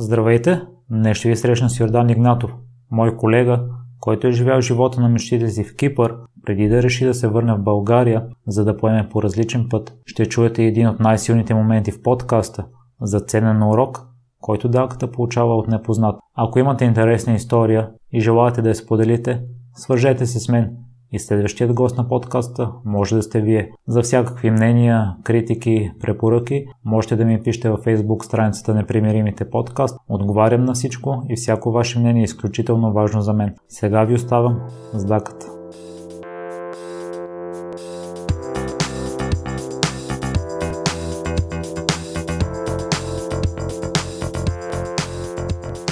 Здравейте! Днес ще ви срещна с Йордан Игнатов, мой колега, който е живял живота на мечтите си в Кипър, преди да реши да се върне в България, за да поеме по различен път. Ще чуете един от най-силните моменти в подкаста за ценен урок, който далката получава от непознат. Ако имате интересна история и желаете да я споделите, свържете се с мен и следващият гост на подкаста може да сте вие. За всякакви мнения, критики, препоръки можете да ми пишете във Facebook страницата Непримиримите подкаст. Отговарям на всичко и всяко ваше мнение е изключително важно за мен. Сега ви оставам с даката.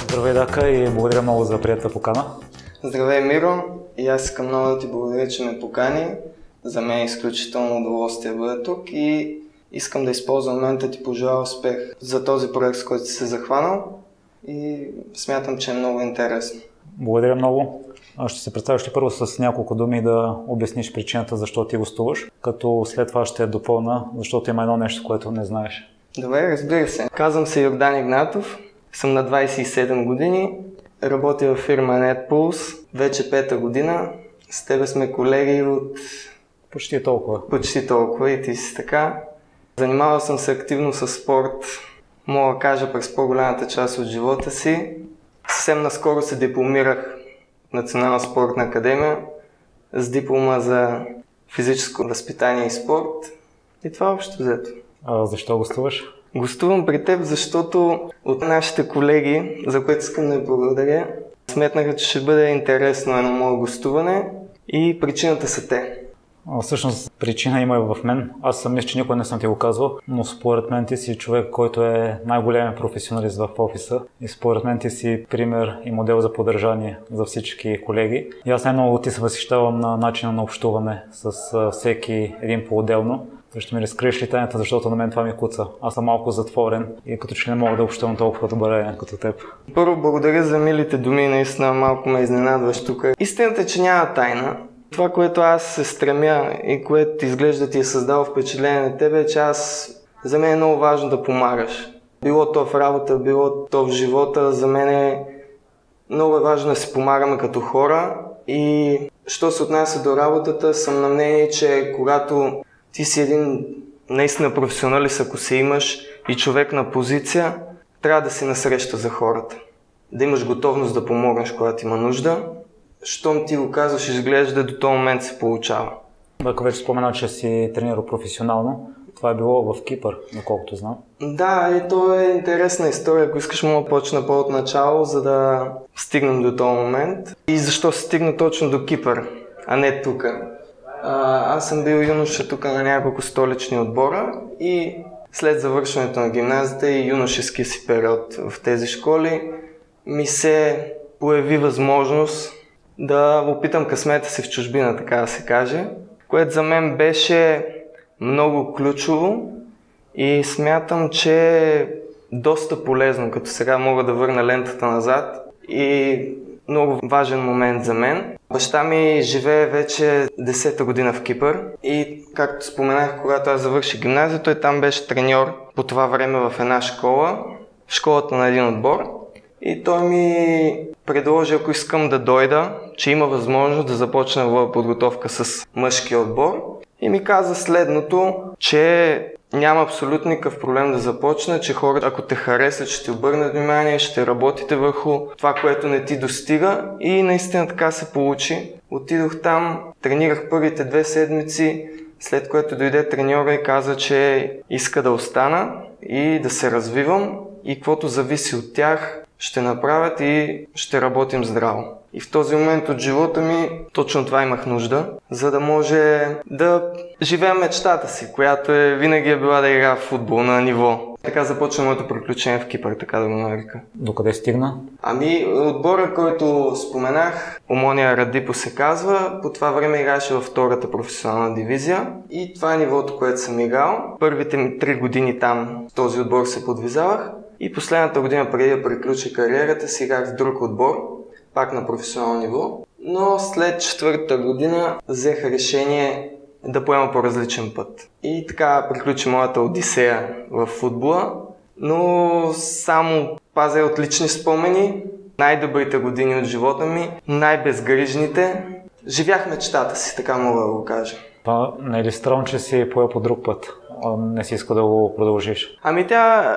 Здравей, Дака, и благодаря много за приятна покана. Здравей, Миро! И аз искам много да ти благодаря, че ме покани. За мен е изключително удоволствие да бъда тук и искам да използвам момента ти пожелая успех за този проект, с който си се захванал и смятам, че е много интересно. Благодаря много. Ще се представиш ли първо с няколко думи да обясниш причината защо ти гостуваш, като след това ще допълна, защото има едно нещо, което не знаеш. Добре, разбира се. Казвам се Йордан Игнатов, съм на 27 години, работя в фирма NetPulse, вече пета година. С тебе сме колеги от... Почти толкова. Почти толкова и ти си така. Занимавал съм се активно с спорт, мога да кажа през по-голямата част от живота си. Съвсем наскоро се дипломирах в Национална спортна академия с диплома за физическо възпитание и спорт. И това общо взето. А защо гостуваш? Гостувам при теб, защото от нашите колеги, за което искам да ви благодаря, сметнаха, че ще бъде интересно едно мое гостуване и причината са те. Всъщност причина има и в мен. Аз съм мисля, че никой не съм ти го казвал, но според мен ти си човек, който е най-големият професионалист в офиса и според мен ти си пример и модел за поддържание за всички колеги. И аз най-много ти се възхищавам на начина на общуване с всеки един по-отделно. Ще ми разкриеш ли тайната, защото на мен това ми куца. Аз съм малко затворен и като че не мога да общувам толкова добре като теб. Първо, благодаря за милите думи, наистина малко ме изненадваш тук. Истината е, че няма тайна. Това, което аз се стремя и което изглежда ти е създало впечатление на тебе, е, че аз за мен е много важно да помагаш. Било то в работа, било то в живота, за мен е много е важно да си помагаме като хора и що се отнася до работата, съм на мнение, че когато ти си един наистина професионалист, ако се имаш и човек на позиция, трябва да си насреща за хората. Да имаш готовност да помогнеш, когато има нужда. Щом ти го казваш, изглежда до този момент се получава. Ако вече спомена, че си тренирал професионално, това е било в Кипър, наколкото знам. Да, и то е интересна история. Ако искаш, мога да почна по-от начало, за да стигнем до този момент. И защо се стигна точно до Кипър, а не тук. Аз съм бил юноша тук на няколко столични отбора и след завършването на гимназията и юношеския си период в тези школи ми се появи възможност да опитам късмета си в чужбина, така да се каже, което за мен беше много ключово и смятам, че е доста полезно, като сега мога да върна лентата назад и много важен момент за мен. Баща ми живее вече 10-та година в Кипър и, както споменах, когато аз завърших гимназия, той там беше треньор по това време в една школа, в школата на един отбор. И той ми предложи, ако искам да дойда, че има възможност да започна подготовка с мъжки отбор. И ми каза следното, че няма абсолютно никакъв проблем да започне, че хората, ако те харесат, ще ти обърнат внимание, ще работите върху това, което не ти достига и наистина така се получи. Отидох там, тренирах първите две седмици, след което дойде треньора и каза, че иска да остана и да се развивам и каквото зависи от тях ще направят и ще работим здраво. И в този момент от живота ми точно това имах нужда, за да може да живея мечтата си, която е винаги е била да игра в футбол на ниво. Така започна моето приключение в Кипър, така да го нарека. Докъде стигна? Ами, отбора, който споменах, Омония Радипо се казва, по това време играше във втората професионална дивизия и това е нивото, което съм играл. Първите ми три години там в този отбор се подвизавах и последната година преди да приключи кариерата си играх в друг отбор, пак на професионално ниво. Но след четвъртата година взех решение да поема по различен път. И така приключи моята одисея в футбола. но само пазя отлични спомени, най-добрите години от живота ми, най-безгрижните. Живях мечтата си, така мога да го кажа. Това не е ли странно, че си поел по друг път? Не си иска да го продължиш? Ами тя,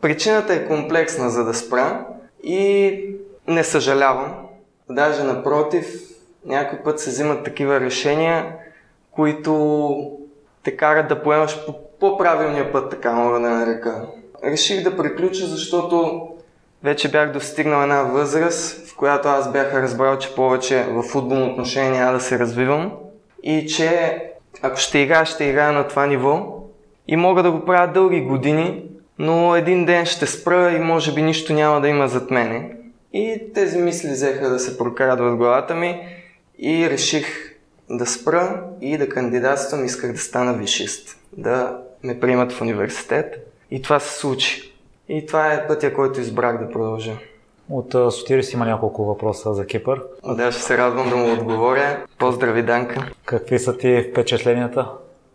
причината е комплексна за да спра и не съжалявам. Даже напротив, някой път се взимат такива решения, които те карат да поемаш по по-правилния път, така мога да нарека. Реших да приключа, защото вече бях достигнал една възраст, в която аз бях разбрал, че повече в футболно отношение няма да се развивам и че ако ще играя, ще играя на това ниво и мога да го правя дълги години, но един ден ще спра и може би нищо няма да има зад мене. И тези мисли взеха да се прокарат в главата ми и реших да спра и да кандидатствам. Исках да стана вишист, да ме приемат в университет. И това се случи. И това е пътя, който избрах да продължа. От Сотирис има няколко въпроса за Кипър. Да, ще се радвам да му отговоря. Поздрави, Данка. Какви са ти впечатленията?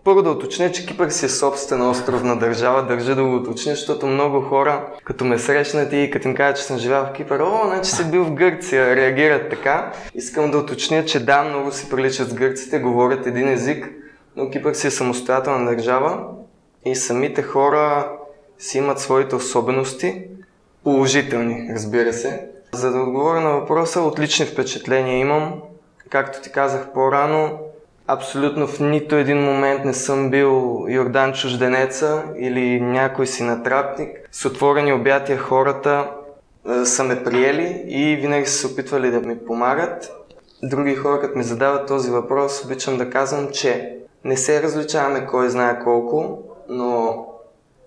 Първо да уточня, че Кипър си е собствена островна държава. Държа да го уточня, защото много хора, като ме срещнат и като им кажат, че съм живял в Кипър, о, значи си бил в Гърция, реагират така. Искам да уточня, че да, много си приличат с гърците, говорят един език, но Кипър си е самостоятелна държава и самите хора си имат своите особености, положителни, разбира се. За да отговоря на въпроса, отлични впечатления имам. Както ти казах по-рано, абсолютно в нито един момент не съм бил Йордан чужденеца или някой си натрапник. С отворени обятия хората са ме приели и винаги са се опитвали да ми помагат. Други хора, като ми задават този въпрос, обичам да казвам, че не се различаваме кой знае колко, но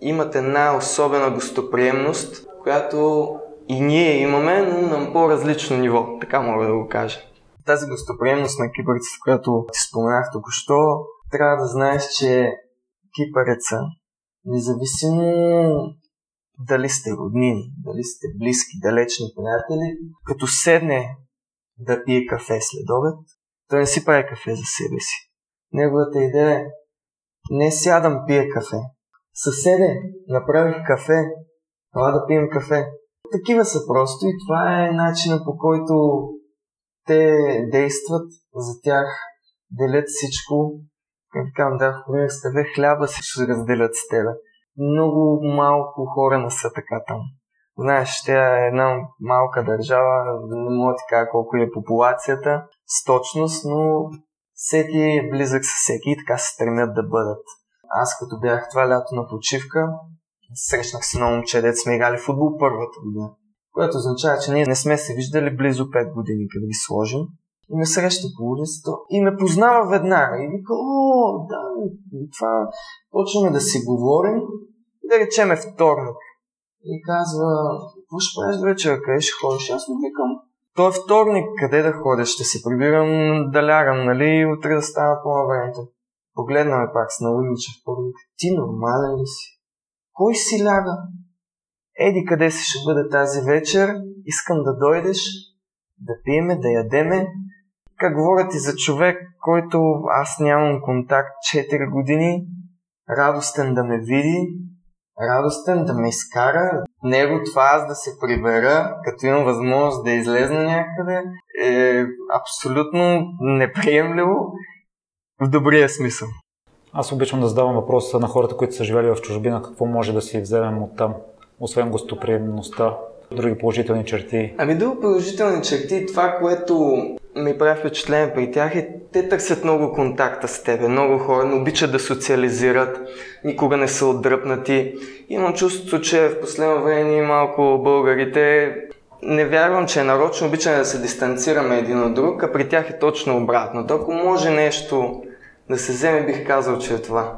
имат една особена гостоприемност, която и ние имаме, но на по-различно ниво, така мога да го кажа. Тази гостоприемност на кипърците, която ти споменах току-що, трябва да знаеш, че кипареца, независимо дали сте роднини, дали сте близки, далечни приятели, като седне да пие кафе след обед, той не си прави кафе за себе си. Неговата идея е не сядам пия кафе, Съседе, направих кафе. Това да пием кафе. Такива са просто и това е начина по който те действат за тях, делят всичко. Как казвам, да, пример с тебе, хляба си ще разделят с тебе. Много малко хора не са така там. Знаеш, тя е една малка държава, не мога да кажа колко е популацията с точност, но всеки е близък с всеки и така се стремят да бъдат. Аз като бях това лято на почивка, срещнах се на момче, дете сме играли футбол първата година. Което означава, че ние не сме се виждали близо 5 години, като ги сложим. И ме среща по улицата и ме познава веднага. И вика, о, да, и това почваме да си говорим. И да речеме вторник. И казва, какво ще правиш вечера, къде ще ходиш? Аз му викам, то е вторник, къде да ходя? Ще се прибирам да лягам, нали? Утре да става по-навремето. Погледна ме пак с поглед. Ти нормален ли си? Кой си ляга? Еди къде си ще бъде тази вечер, искам да дойдеш, да пиеме, да ядеме. Как говоря ти за човек, който аз нямам контакт 4 години, радостен да ме види, радостен да ме изкара. Него това аз да се прибера, като имам възможност да излезна някъде, е абсолютно неприемливо в добрия смисъл. Аз обичам да задавам въпроса на хората, които са живели в чужбина, какво може да си вземем от там, освен гостоприемността, други положителни черти. Ами други положителни черти, това, което ми прави впечатление при тях е, те търсят много контакта с тебе, много хора, не обичат да социализират, никога не са отдръпнати. Имам чувството, че в последно време малко българите не вярвам, че е нарочно обичаме да се дистанцираме един от друг, а при тях е точно обратното. Ако може нещо да се вземе, бих казал, че е това.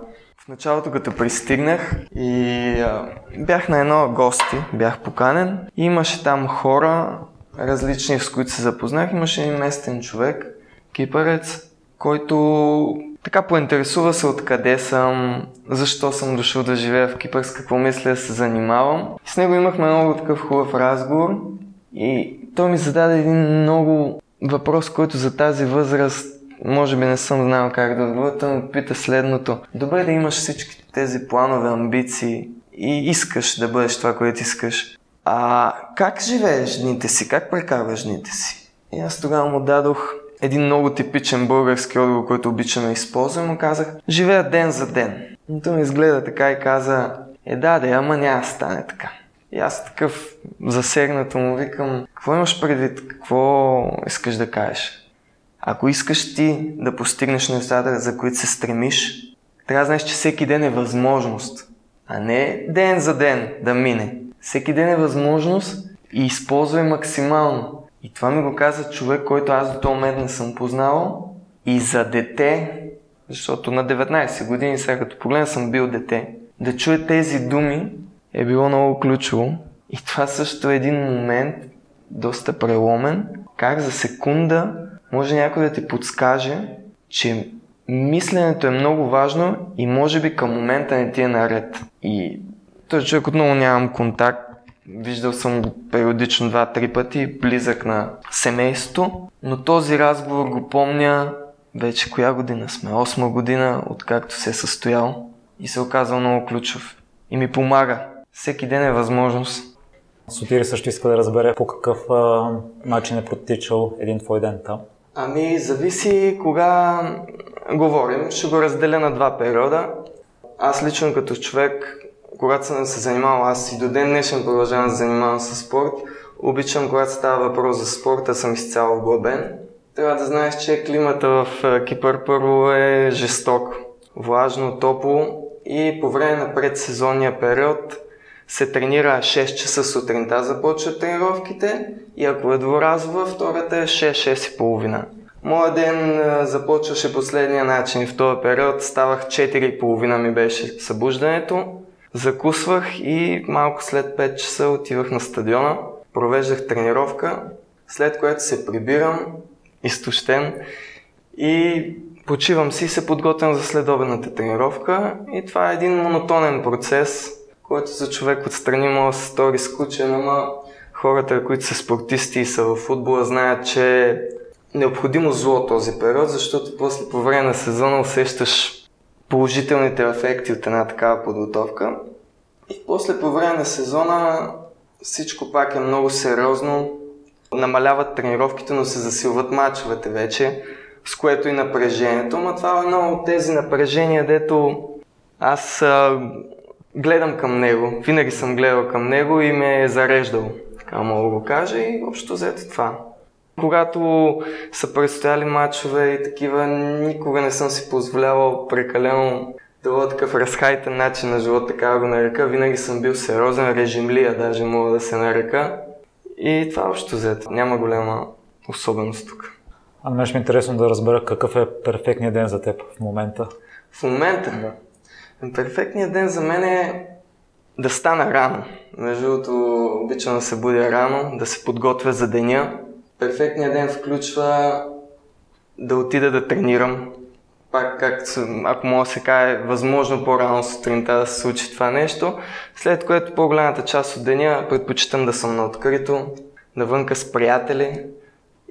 Началото, като пристигнах и а, бях на едно гости, бях поканен имаше там хора, различни, с които се запознах. Имаше един местен човек, кипарец, който така поинтересува се откъде съм, защо съм дошъл да живея в Кипър, с какво мисля да се занимавам. С него имахме много такъв хубав разговор и той ми зададе един много въпрос, който за тази възраст може би не съм знал как да отговоря, той ме пита следното. Добре да имаш всички тези планове, амбиции, и искаш да бъдеш това, което искаш. А как живееш дните си? Как прекарваш дните си? И аз тогава му дадох един много типичен български отговор, който обичаме да използвам, му казах, живея ден за ден. И той ми изгледа така и каза, е да, да, ама няма стане така. И аз такъв засегнато му викам, какво имаш предвид, какво искаш да кажеш? Ако искаш ти да постигнеш нещата, за които се стремиш, трябва да знаеш, че всеки ден е възможност, а не ден за ден да мине. Всеки ден е възможност и използвай максимално. И това ми го каза човек, който аз до този момент не съм познавал. И за дете, защото на 19 години, сега като погледна съм бил дете, да чуе тези думи е било много ключово. И това също е един момент, доста преломен, как за секунда може някой да ти подскаже, че мисленето е много важно и може би към момента не ти е наред. И този човек отново нямам контакт, Виждал съм го периодично два-три пъти, близък на семейството, но този разговор го помня вече коя година сме? Осма година, откакто се е състоял и се оказал много ключов. И ми помага. Всеки ден е възможност. Сотири също иска да разбере по какъв а, начин е протичал един твой ден там. Ами, зависи кога говорим. Ще го разделя на два периода. Аз лично като човек когато съм се занимавал, аз и до ден днешен продължавам да занимавам с спорт, обичам, когато става въпрос за спорта, съм изцяло вглъбен. Трябва да знаеш, че климата в е, Кипър първо е жесток, влажно, топло и по време на предсезонния период се тренира 6 часа сутринта започват тренировките и ако е дворазова, втората е 6 половина. Моя ден започваше последния начин. В този период ставах 4.30 ми беше събуждането. Закусвах и малко след 5 часа отивах на стадиона, провеждах тренировка, след което се прибирам, изтощен и почивам си и се подготвям за следобедната тренировка и това е един монотонен процес, който за човек отстрани може да се стори скучен, ама хората, които са спортисти и са в футбола, знаят, че е необходимо зло този период, защото после по време на сезона усещаш положителните ефекти от една такава подготовка. И после по време на сезона всичко пак е много сериозно. Намаляват тренировките, но се засилват мачовете вече, с което и напрежението. Но това е едно от тези напрежения, дето аз а, гледам към него. Винаги съм гледал към него и ме е зареждал. Така мога да го кажа и общо взето това. Когато са предстояли матчове и такива, никога не съм си позволявал прекалено да бъда такъв разхайтен начин на живот, така го нарека. Винаги съм бил сериозен, режимлия даже мога да се нарека. И това общо взето. Няма голяма особеност тук. А мен ще ми е интересно да разбера какъв е перфектният ден за теб в момента. В момента? Да. Перфектният ден за мен е да стана рано. Между другото, обичам да се будя рано, да се подготвя за деня, Перфектният ден включва да отида да тренирам. Пак, както, ако мога да се каже, възможно по-рано сутринта да се случи това нещо, след което по-голямата част от деня предпочитам да съм на открито, да вънка с приятели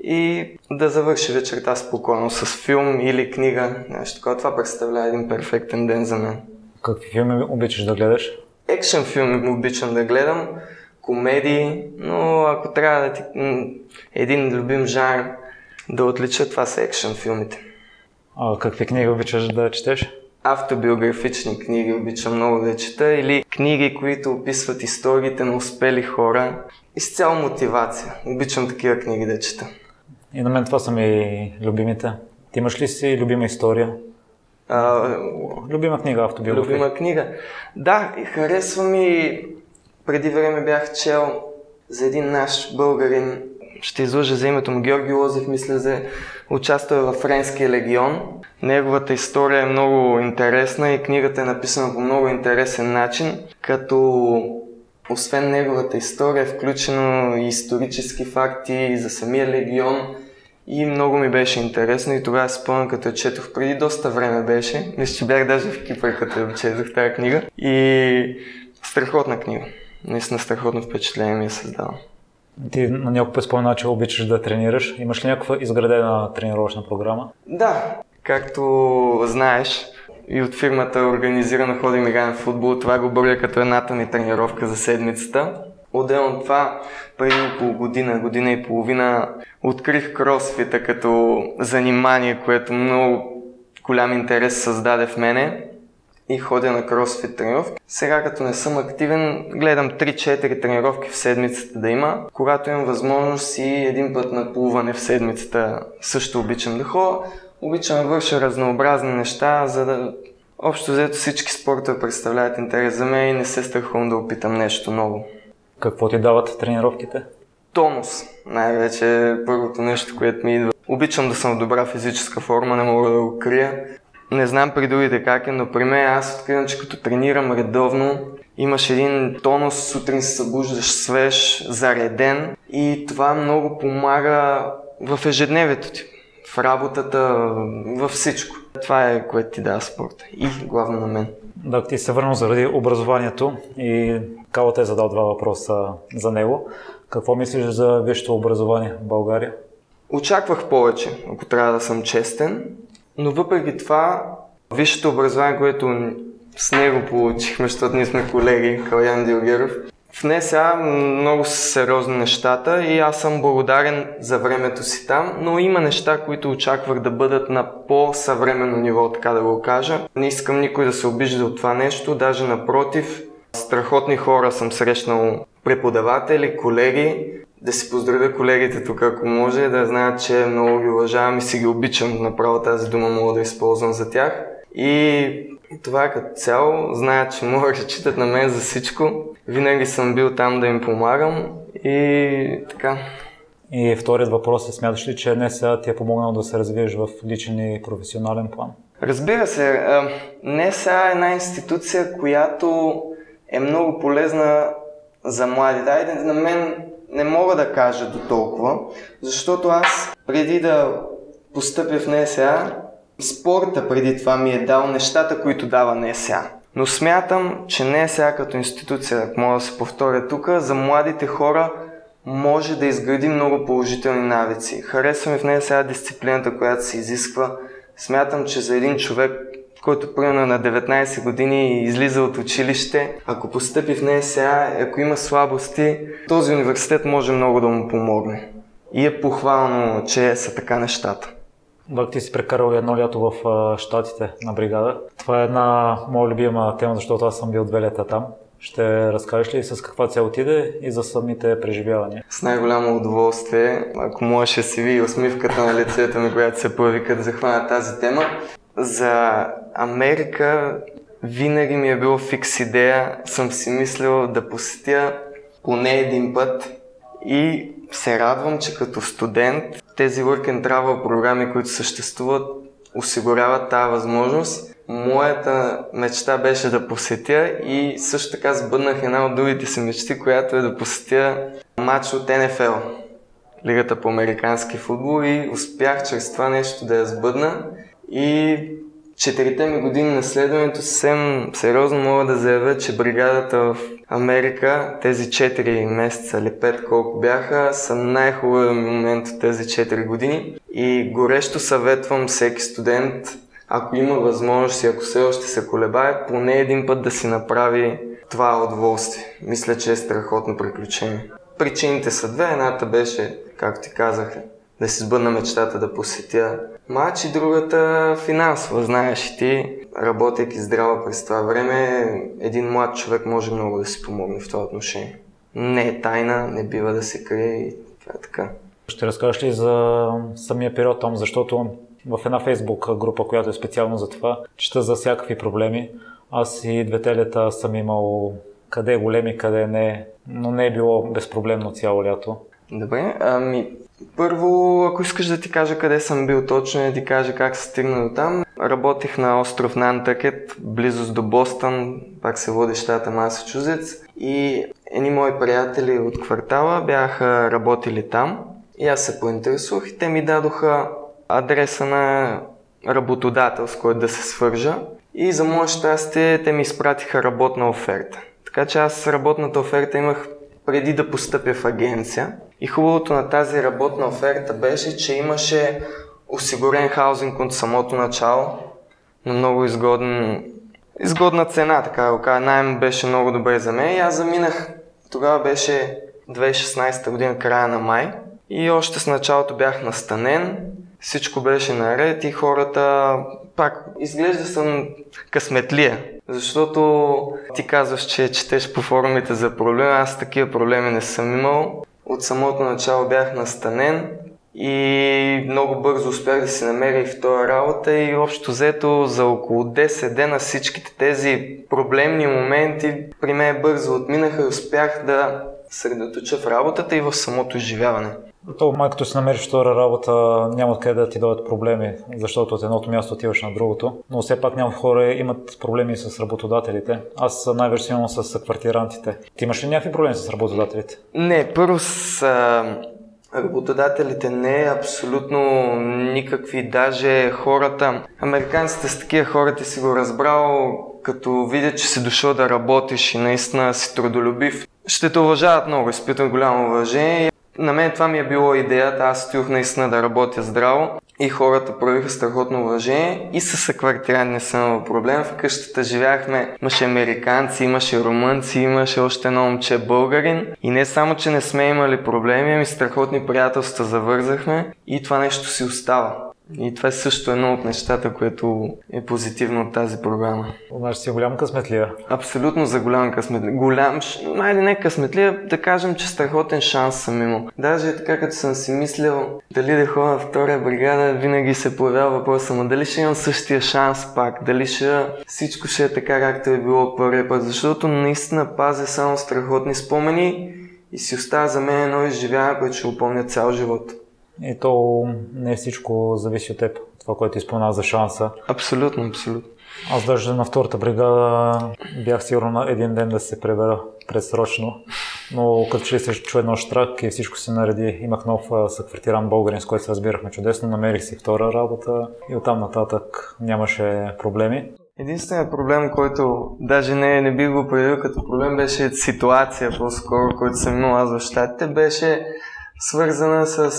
и да завърши вечерта спокойно с филм или книга, нещо такова. Това представлява един перфектен ден за мен. Какви филми обичаш да гледаш? Екшен филми обичам да гледам комедии, но ако трябва да ти един любим жанр да отлича, това са екшен филмите. А какви книги обичаш да четеш? Автобиографични книги обичам много да чета или книги, които описват историите на успели хора. Изцяло мотивация. Обичам такива книги да чета. И на мен това са ми любимите. Ти имаш ли си любима история? А, любима книга, автобиография. Любима книга. Да, и харесва ми преди време бях чел за един наш българин, ще излъжа за името му Георги Лозев, мисля за участва във Френския легион. Неговата история е много интересна и книгата е написана по много интересен начин, като освен неговата история е включено и исторически факти за самия легион и много ми беше интересно и тогава спомням като я четох преди доста време беше. Мисля, че бях даже в Кипър като я четох тази книга и страхотна книга. Наистина страхотно впечатление ми е създал. Ти на няколко път спомена, че обичаш да тренираш. Имаш ли някаква изградена тренировъчна програма? Да, както знаеш, и от фирмата организирано ходим играем в футбол. Това го броя като едната ми тренировка за седмицата. Отделно от това, преди около година, година и половина, открих кросфита като занимание, което много голям интерес създаде в мене и ходя на кросфит тренировки. Сега като не съм активен, гледам 3-4 тренировки в седмицата да има. Когато имам възможност и един път на плуване в седмицата също обичам да ходя. Обичам да върша разнообразни неща, за да общо взето всички спортове представляват интерес за мен и не се страхувам да опитам нещо ново. Какво ти дават тренировките? Тонус. Най-вече първото нещо, което ми идва. Обичам да съм в добра физическа форма, не мога да го крия. Не знам при другите как е, но при мен аз откривам, че като тренирам редовно, имаш един тонус, сутрин се събуждаш свеж, зареден и това много помага в ежедневието ти, в работата, във всичко. Това е което ти дава спорта и главно на мен. Да, ти се върнал заради образованието и Кала те е задал два въпроса за него. Какво мислиш за висшето образование в България? Очаквах повече, ако трябва да съм честен, но въпреки това, висшето образование, което с него получихме, защото ние сме колеги, Калян Дилгеров, внеса много сериозни нещата и аз съм благодарен за времето си там, но има неща, които очаквах да бъдат на по-съвременно ниво, така да го кажа. Не искам никой да се обижда от това нещо, даже напротив, страхотни хора съм срещнал преподаватели, колеги, да си поздравя колегите тук, ако може, да знаят, че много ги уважавам и си ги обичам. Направо тази дума мога да използвам за тях. И това е като цяло. Знаят, че могат да читат на мен за всичко. Винаги съм бил там да им помагам и така. И вторият въпрос е, смяташ ли, че НСА ти е помогнал да се развиеш в личен и професионален план? Разбира се, НСА е една институция, която е много полезна за младите. Айде, на мен не мога да кажа до толкова, защото аз преди да постъпя в НСА, спорта преди това ми е дал нещата, които дава НСА. Но смятам, че НСА като институция, ако мога да се повторя тук, за младите хора може да изгради много положителни навици. Харесваме в НСА дисциплината, която се изисква. Смятам, че за един човек който примерно на 19 години излиза от училище, ако постъпи в НСА, ако има слабости, този университет може много да му помогне. И е похвално, че са така нещата. Док, ти си прекарал едно лято в Штатите на бригада. Това е една моя любима тема, защото аз съм бил две лета там. Ще разкажеш ли с каква цел отиде и за самите преживявания? С най-голямо удоволствие. Ако можеше си ви усмивката на лицето ми, която се появи, като захвана тази тема. За Америка винаги ми е било фикс идея, съм си мислил да посетя поне един път и се радвам, че като студент тези Work and Travel програми, които съществуват, осигуряват тази възможност. Моята мечта беше да посетя и също така сбъднах една от другите си мечти, която е да посетя матч от НФЛ, Лигата по американски футбол и успях чрез това нещо да я сбъдна и четирите ми години на следването съвсем сериозно мога да заявя, че бригадата в Америка, тези 4 месеца или 5 колко бяха, са най-хубавият момент от тези 4 години и горещо съветвам всеки студент, ако има възможност и ако все още се колебае, поне един път да си направи това удоволствие. Мисля, че е страхотно приключение. Причините са две. Едната беше, както ти казах, да си сбъдна мечтата да посетя матч и другата финансова. Знаеш ти, работейки здраво през това време, един млад човек може много да си помогне в това отношение. Не е тайна, не бива да се крие и това е така. Ще разкажеш ли за самия период там, защото в една фейсбук група, която е специално за това, чета за всякакви проблеми. Аз и двете лета съм имал къде е големи, къде не, но не е било безпроблемно цяло лято. Добре, ами първо, ако искаш да ти кажа къде съм бил точно и да ти кажа как се стигна до там, работих на остров Нантакет, близост до Бостън, пак се води щата Масачузетс. И едни мои приятели от квартала бяха работили там. И аз се поинтересувах и те ми дадоха адреса на работодател, с който да се свържа. И за мое щастие те ми изпратиха работна оферта. Така че аз работната оферта имах преди да постъпя в агенция. И хубавото на тази работна оферта беше, че имаше осигурен хаузинг от самото начало. на много изгоден, изгодна цена, така да кажа. Найем беше много добре за мен и аз заминах. Тогава беше 2016 година, края на май. И още с началото бях настанен, всичко беше наред и хората пак изглежда съм късметлия, защото ти казваш, че четеш по форумите за проблеми, аз такива проблеми не съм имал. От самото начало бях настанен и много бързо успях да си намеря и втора работа и общо взето за около 10 дена всичките тези проблемни моменти при мен бързо отминаха и успях да съсредоточа в работата и в самото изживяване. То май като си намериш втора работа, няма откъде да ти дойдат проблеми, защото от едното място отиваш на другото. Но все пак някои хора имат проблеми с работодателите. Аз най-вече имам с квартирантите. Ти имаш ли някакви проблеми с работодателите? Не, първо с а, работодателите не, абсолютно никакви, даже хората, американците с такива хората си го разбрал, като видят, че си дошъл да работиш и наистина си трудолюбив, ще те уважават много, изпитват голямо уважение на мен това ми е било идеята, аз стоях наистина да работя здраво и хората проявиха страхотно уважение и с съквартиран не съм имал проблем. В къщата живяхме, имаше американци, имаше румънци, имаше още едно момче българин и не само, че не сме имали проблеми, ами страхотни приятелства завързахме и това нещо си остава. И това е също едно от нещата, което е позитивно от тази програма. Значи си голям късметлия. Абсолютно за голям късметлия. Голям, майде не късметлия, да кажем, че страхотен шанс съм имал. Даже така като съм си мислил дали да ходя на втория бригада, винаги се появява въпроса, но дали ще имам същия шанс пак, дали ще всичко ще е така, както е било първия път, защото наистина пазя само страхотни спомени и си остава за мен едно изживяване, което ще го помня цял живот. И то не всичко зависи от теб, това, което изпълнява за шанса. Абсолютно, абсолютно. Аз даже на втората бригада бях сигурно на един ден да се пребера предсрочно, но като че ли се чу едно штрак и всичко се нареди. Имах нов съквартиран българин, с който се разбирахме чудесно, намерих си втора работа и оттам нататък нямаше проблеми. Единственият проблем, който даже не, не бих го появил като проблем, беше ситуация по-скоро, който съм имал аз в щатите, беше свързана с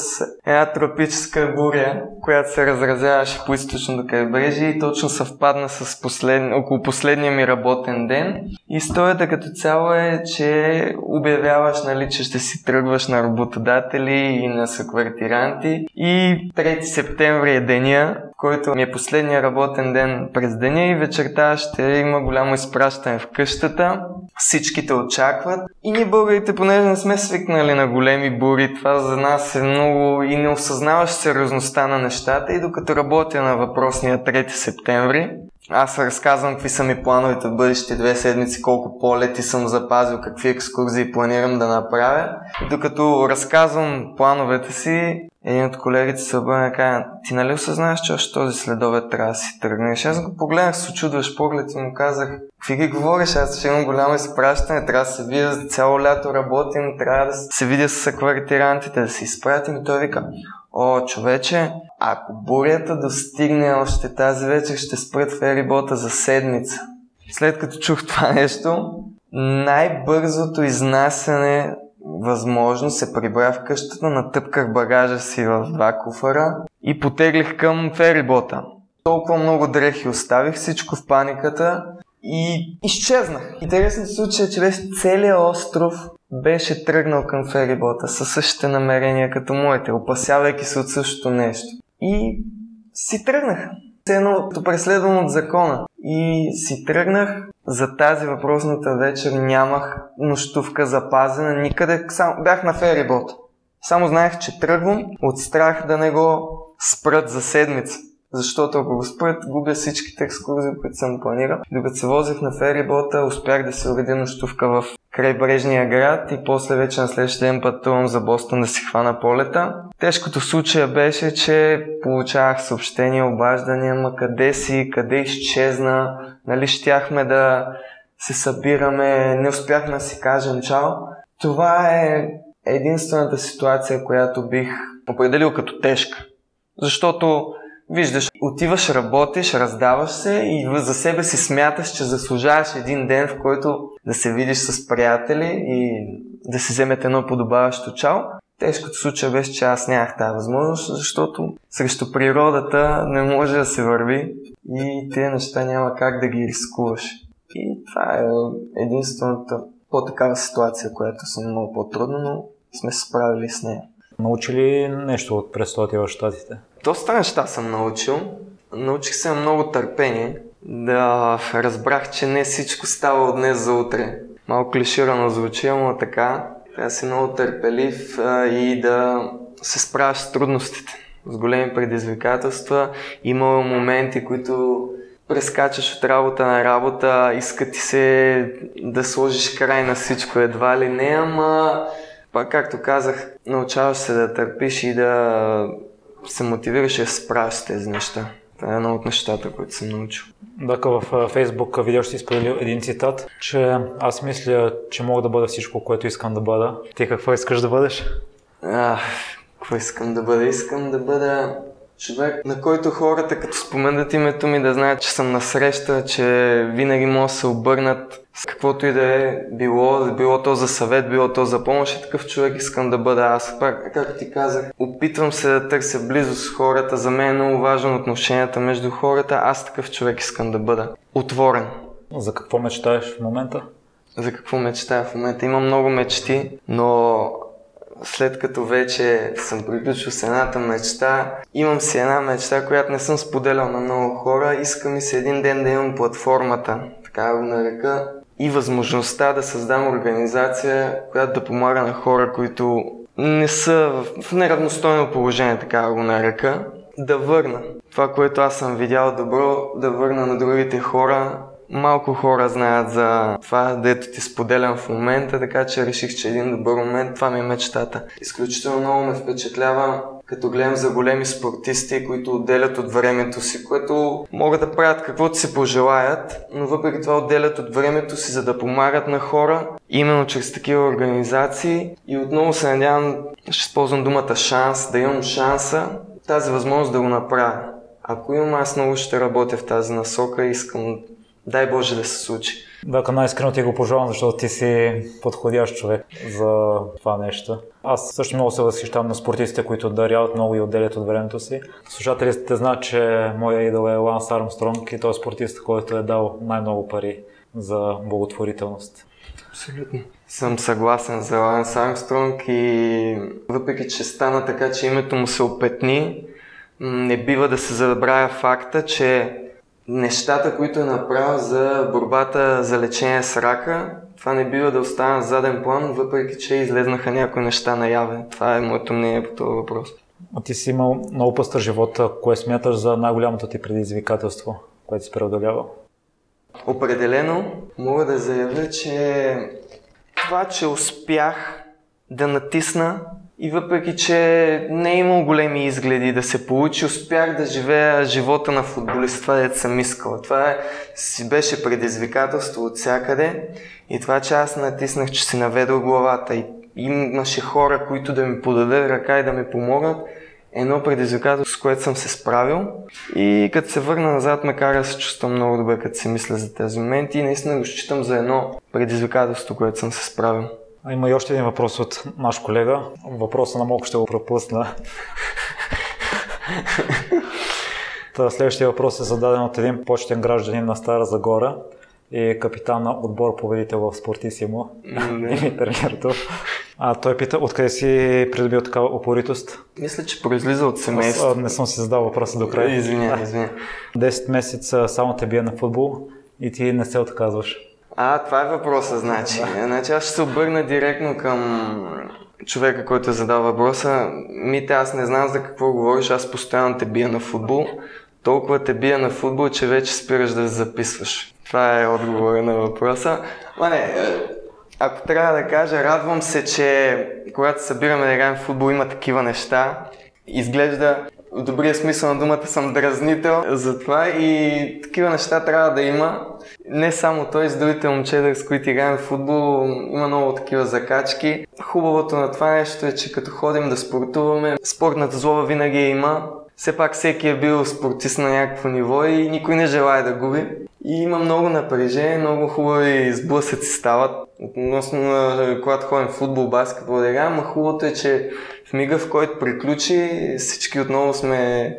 една тропическа буря, която се разразяваше по източното крайбрежие и точно съвпадна с послед... около последния ми работен ден. Историята като цяло е, че обявяваш, нали, че ще си тръгваш на работодатели и на съквартиранти и 3 септември е деня, който ми е последния работен ден през деня и вечерта ще има голямо изпращане в къщата. Всичките очакват. И ние българите, понеже не сме свикнали на големи бури, това за нас е много и не осъзнаваш сериозността на нещата. И докато работя на въпросния 3 септември, аз разказвам какви са ми плановете в бъдещите две седмици, колко полети съм запазил, какви екскурзии планирам да направя. Докато разказвам плановете си, един от колегите се обърна и каза, ти нали осъзнаеш, че още този следове трябва да си тръгнеш? Аз го погледнах с очудващ поглед и му казах, какви ги говориш, аз ще имам голямо изпращане, трябва да се видя цяло лято работим, трябва да се видя с аквартирантите, да се изпратим. И той вика, О, човече, ако бурята достигне още тази вечер, ще спрат ферибота за седмица. След като чух това нещо, най-бързото изнасяне възможно се прибрах в къщата, натъпках багажа си в два куфара и потеглих към ферибота. Толкова много дрехи оставих, всичко в паниката и изчезнах. Интересният случай е, че беше целият остров беше тръгнал към ферибота със същите намерения като моите, опасявайки се от същото нещо. И си тръгнах. Едно като преследвам от закона. И си тръгнах. За тази въпросната вечер нямах нощувка запазена никъде. Само бях на ферибот. Само знаех, че тръгвам от страх да не го спрат за седмица. Защото ако го спрат, губя всичките екскурзии, които съм планирал. Докато се возих на ферибота, успях да се уредя нощувка в крайбрежния град и после вече на следващия ден пътувам за Бостон да си хвана полета. Тежкото случая беше, че получавах съобщения, обаждания, ма къде си, къде изчезна, нали щяхме да се събираме, не успяхме да си кажем чао. Това е единствената ситуация, която бих определил като тежка. Защото Виждаш, отиваш, работиш, раздаваш се и за себе си смяташ, че заслужаваш един ден, в който да се видиш с приятели и да си вземете едно подобаващо чао. Тежкото случай беше, че аз нямах тази възможност, защото срещу природата не може да се върви и тези неща няма как да ги рискуваш. И това е единствената по-такава ситуация, която съм много по-трудна, но сме се справили с нея. Научи ли нещо от престоите в Штатите? Доста неща съм научил. Научих се много търпение. Да разбрах, че не всичко става от днес за утре. Малко клиширано звучи, но така. Трябва да си много търпелив а, и да се справяш с трудностите, с големи предизвикателства. Има моменти, които прескачаш от работа на работа, иска ти се да сложиш край на всичко едва ли не, ама пак както казах, научаваш се да търпиш и да се мотивираш да се с тези неща. Това е едно от нещата, които съм научил. Дака в Фейсбук видео ще си споделил един цитат, че аз мисля, че мога да бъда всичко, което искам да бъда. Ти какво искаш да бъдеш? А, какво искам да бъда? Искам да бъда човек, на който хората, като споменат името ми, да знаят, че съм насреща, че винаги могат да се обърнат с каквото и да е било, било то за съвет, било то за помощ, и такъв човек искам да бъда аз. Пак, както ти казах, опитвам се да търся близо с хората, за мен е много важно отношенията между хората, аз такъв човек искам да бъда. Отворен. За какво мечтаеш в момента? За какво мечтая в момента? Имам много мечти, но след като вече съм приключил с едната мечта, имам си една мечта, която не съм споделял на много хора. Искам ми се един ден да имам платформата, така го нарека, и възможността да създам организация, която да помага на хора, които не са в неравностойно положение, така го нарека, да върна това, което аз съм видял добро, да върна на другите хора Малко хора знаят за това, дето ти споделям в момента, така че реших, че един добър момент, това ми е мечтата. Изключително много ме впечатлява като гледам за големи спортисти, които отделят от времето си, което могат да правят каквото си пожелаят, но въпреки това отделят от времето си, за да помагат на хора, именно чрез такива организации. И отново се надявам, ще използвам думата шанс, да имам шанса тази възможност да го направя. Ако имам, аз много ще работя в тази насока и искам Дай Боже да се случи. Да, най-искрено ти го пожелавам, защото ти си подходящ човек за това нещо. Аз също много се възхищавам на спортистите, които даряват много и отделят от времето си. Слушателите знаят, че моя идол е Ланс Армстронг и той е спортист, който е дал най-много пари за благотворителност. Абсолютно. Съм съгласен за Ланс Армстронг и въпреки, че стана така, че името му се опетни, не бива да се забравя факта, че нещата, които е направил за борбата за лечение с рака, това не бива да остане на заден план, въпреки че излезнаха някои неща наяве. Това е моето мнение по този въпрос. А ти си имал много пъстър живота. Кое смяташ за най-голямото ти предизвикателство, което си преодолява? Определено мога да заявя, че това, че успях да натисна и въпреки, че не е имал големи изгледи да се получи, успях да живея живота на футболист. Това е съм искал. Това е, си беше предизвикателство от всякъде. И това, че аз натиснах, че си наведох главата и имаше хора, които да ми подадат ръка и да ми помогнат, едно предизвикателство, с което съм се справил. И като се върна назад, ме кара да се чувствам много добре, като се мисля за тези моменти и наистина го считам за едно предизвикателство, което съм се справил. Има и още един въпрос от наш колега. Въпроса на малко ще го пропусна. Та, следващия въпрос е зададен от един почтен гражданин на Стара Загора и капитан на отбор победител в Спортисимо, Димитър Гертов. А той пита, откъде си придобил такава опоритост? Мисля, че произлиза от семейство. Аз, не съм си задал въпроса до края. Извиня, извиня. 10 месеца само те бие на футбол и ти не се отказваш. А, това е въпроса, значи. Да. Значи аз ще се обърна директно към човека, който е задал въпроса. Мите, аз не знам за какво говориш, аз постоянно те бия на футбол. Толкова те бия на футбол, че вече спираш да записваш. Това е отговора на въпроса. Ма не, е, ако трябва да кажа, радвам се, че когато събираме да играем в футбол има такива неща. Изглежда в добрия смисъл на думата съм дразнител за това и такива неща трябва да има. Не само той, с другите момчета, с които играем в футбол, има много такива закачки. Хубавото на това нещо е, че като ходим да спортуваме, спортната злоба винаги има. Все пак всеки е бил спортист на някакво ниво и никой не желая да губи. И има много напрежение, много хубави сблъсъци стават. Относно когато ходим в футбол, баскетбол, дега, ама хубавото е, че в мига, в който приключи, всички отново сме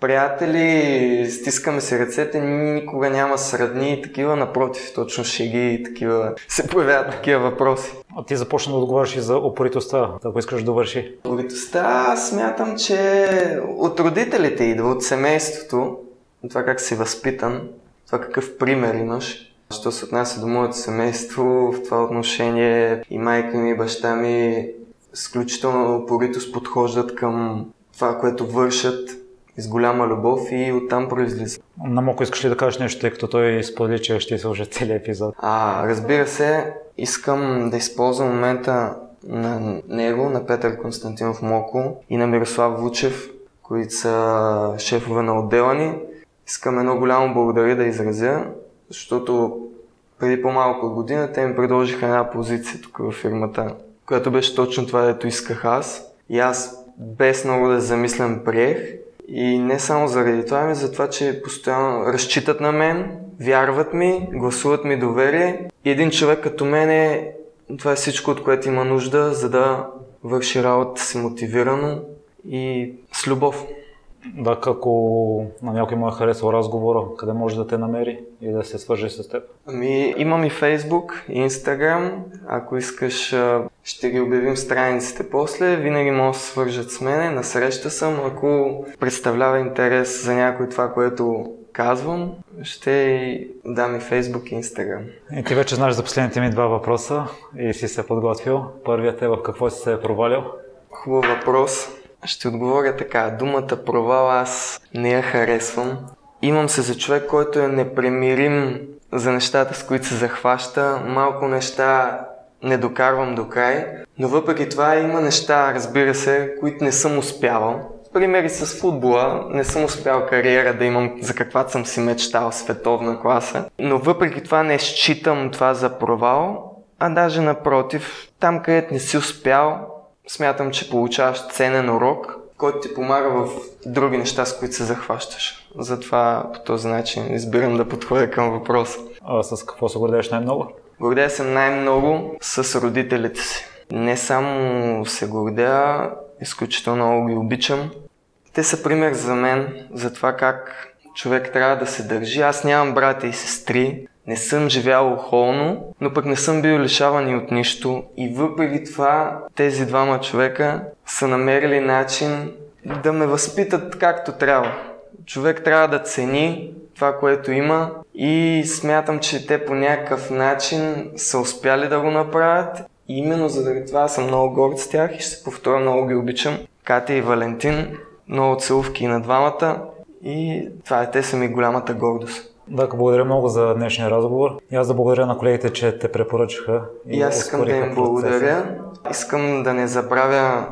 приятели, стискаме се ръцете, никога няма средни и такива, напротив, точно шеги и такива, се появяват такива въпроси. А ти започна да отговаряш и за опоритостта, ако искаш да довърши. Опоритостта смятам, че от родителите идва, от семейството, от това как си възпитан, това какъв пример имаш. Що се отнася до моето семейство, в това отношение и майка ми, и баща ми изключително упоритост подхождат към това, което вършат с голяма любов и оттам произлиза. На Моко искаш ли да кажеш нещо, тъй като той сподели, че ще служи целият епизод? А, разбира се, искам да използвам момента на него, на Петър Константинов Моко и на Мирослав Вучев, които са шефове на отдела ни. Искам едно голямо благодаря да изразя, защото преди по-малко от година те ми предложиха една позиция тук в фирмата, която беше точно това, дето исках аз. И аз без много да замислям приех и не само заради това, ами за това, че постоянно разчитат на мен, вярват ми, гласуват ми доверие. И един човек като мен е, това е всичко, от което има нужда, за да върши работа си мотивирано и с любов. Да, ако на някой му е харесал разговора, къде може да те намери и да се свържи с теб? Ами, имам и Facebook, и Instagram. Ако искаш, ще ги обявим страниците после. Винаги могат да се свържат с мене. Насреща съм. Ако представлява интерес за някой това, което казвам, ще дам и Facebook и Instagram. И ти вече знаеш за последните ми два въпроса и си се подготвил. Първият е в какво си се е провалил? Хубав въпрос. Ще отговоря така. Думата провал аз не я харесвам. Имам се за човек, който е непремирим за нещата, с които се захваща. Малко неща не докарвам до край, но въпреки това има неща, разбира се, които не съм успявал. Примери с футбола, не съм успял кариера да имам за каквато съм си мечтал световна класа, но въпреки това не считам това за провал, а даже напротив, там където не си успял, смятам, че получаваш ценен урок, който ти помага в други неща, с които се захващаш. Затова по този начин избирам да подходя към въпроса. А с какво се гордееш най-много? Гордея се най-много с родителите си. Не само се гордея, изключително много ги обичам. Те са пример за мен, за това как човек трябва да се държи. Аз нямам брата и сестри, не съм живял охолно, но пък не съм бил лишаван и от нищо. И въпреки това, тези двама човека са намерили начин да ме възпитат както трябва. Човек трябва да цени това, което има и смятам, че те по някакъв начин са успяли да го направят. И именно заради това съм много горд с тях и ще се повторя, много ги обичам. Катя и Валентин, много целувки и на двамата и това е, те са ми голямата гордост. Да, благодаря много за днешния разговор. И аз да благодаря на колегите, че те препоръчаха. И, и аз искам да им благодаря. Искам да не забравя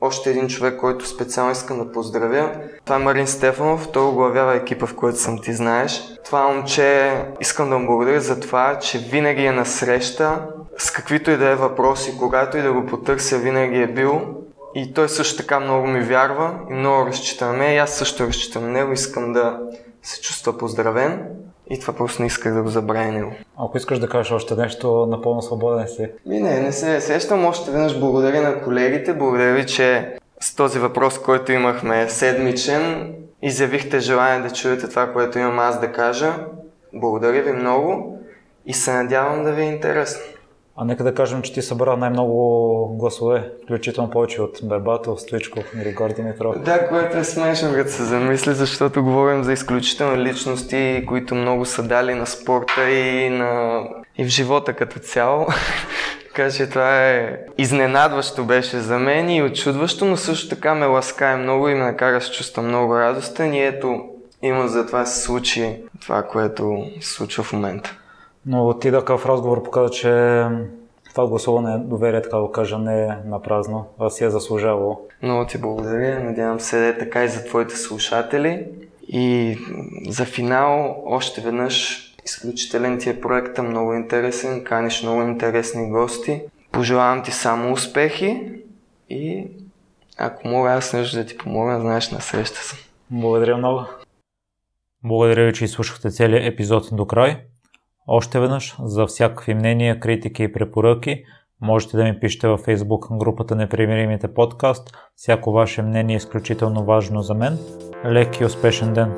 още един човек, който специално искам да поздравя. Това е Марин Стефанов, той оглавява екипа, в който съм ти знаеш. Това момче искам да му благодаря за това, че винаги е на среща, с каквито и да е въпроси, когато и да го потърся, винаги е бил. И той също така много ми вярва и много разчита на мен. И аз също разчитам него. Искам да се чувства поздравен и това просто не исках да го забравя него. Ако искаш да кажеш още нещо, напълно свободен си. Ми не, не се сещам. Още веднъж благодаря на колегите. Благодаря ви, че с този въпрос, който имахме седмичен, изявихте желание да чуете това, което имам аз да кажа. Благодаря ви много и се надявам да ви е интересно. А нека да кажем, че ти събра най-много гласове, включително повече от Бербатов, Стоичков и Ригор Димитров. Да, което е смешно, като се замисли, защото говорим за изключителни личности, които много са дали на спорта и, на... и в живота като цяло. така че това е изненадващо беше за мен и очудващо, но също така ме ласкае много и ме накара с чувства много радостен и ето има за това се случи това, което се случва в момента. Но ти такъв разговор показа, че това гласуване доверие, така да кажа, не е на празно, а си е заслужавало. Много ти благодаря. Надявам се да е така и за твоите слушатели. И за финал още веднъж изключителен ти е проекта, много интересен, каниш много интересни гости. Пожелавам ти само успехи и ако мога аз нещо да ти помогна, знаеш, на среща съм. Благодаря много. Благодаря ви, че изслушахте целият епизод до край. Още веднъж, за всякакви мнения, критики и препоръки, можете да ми пишете във Facebook групата Непримиримите подкаст. Всяко ваше мнение е изключително важно за мен. Лек и успешен ден!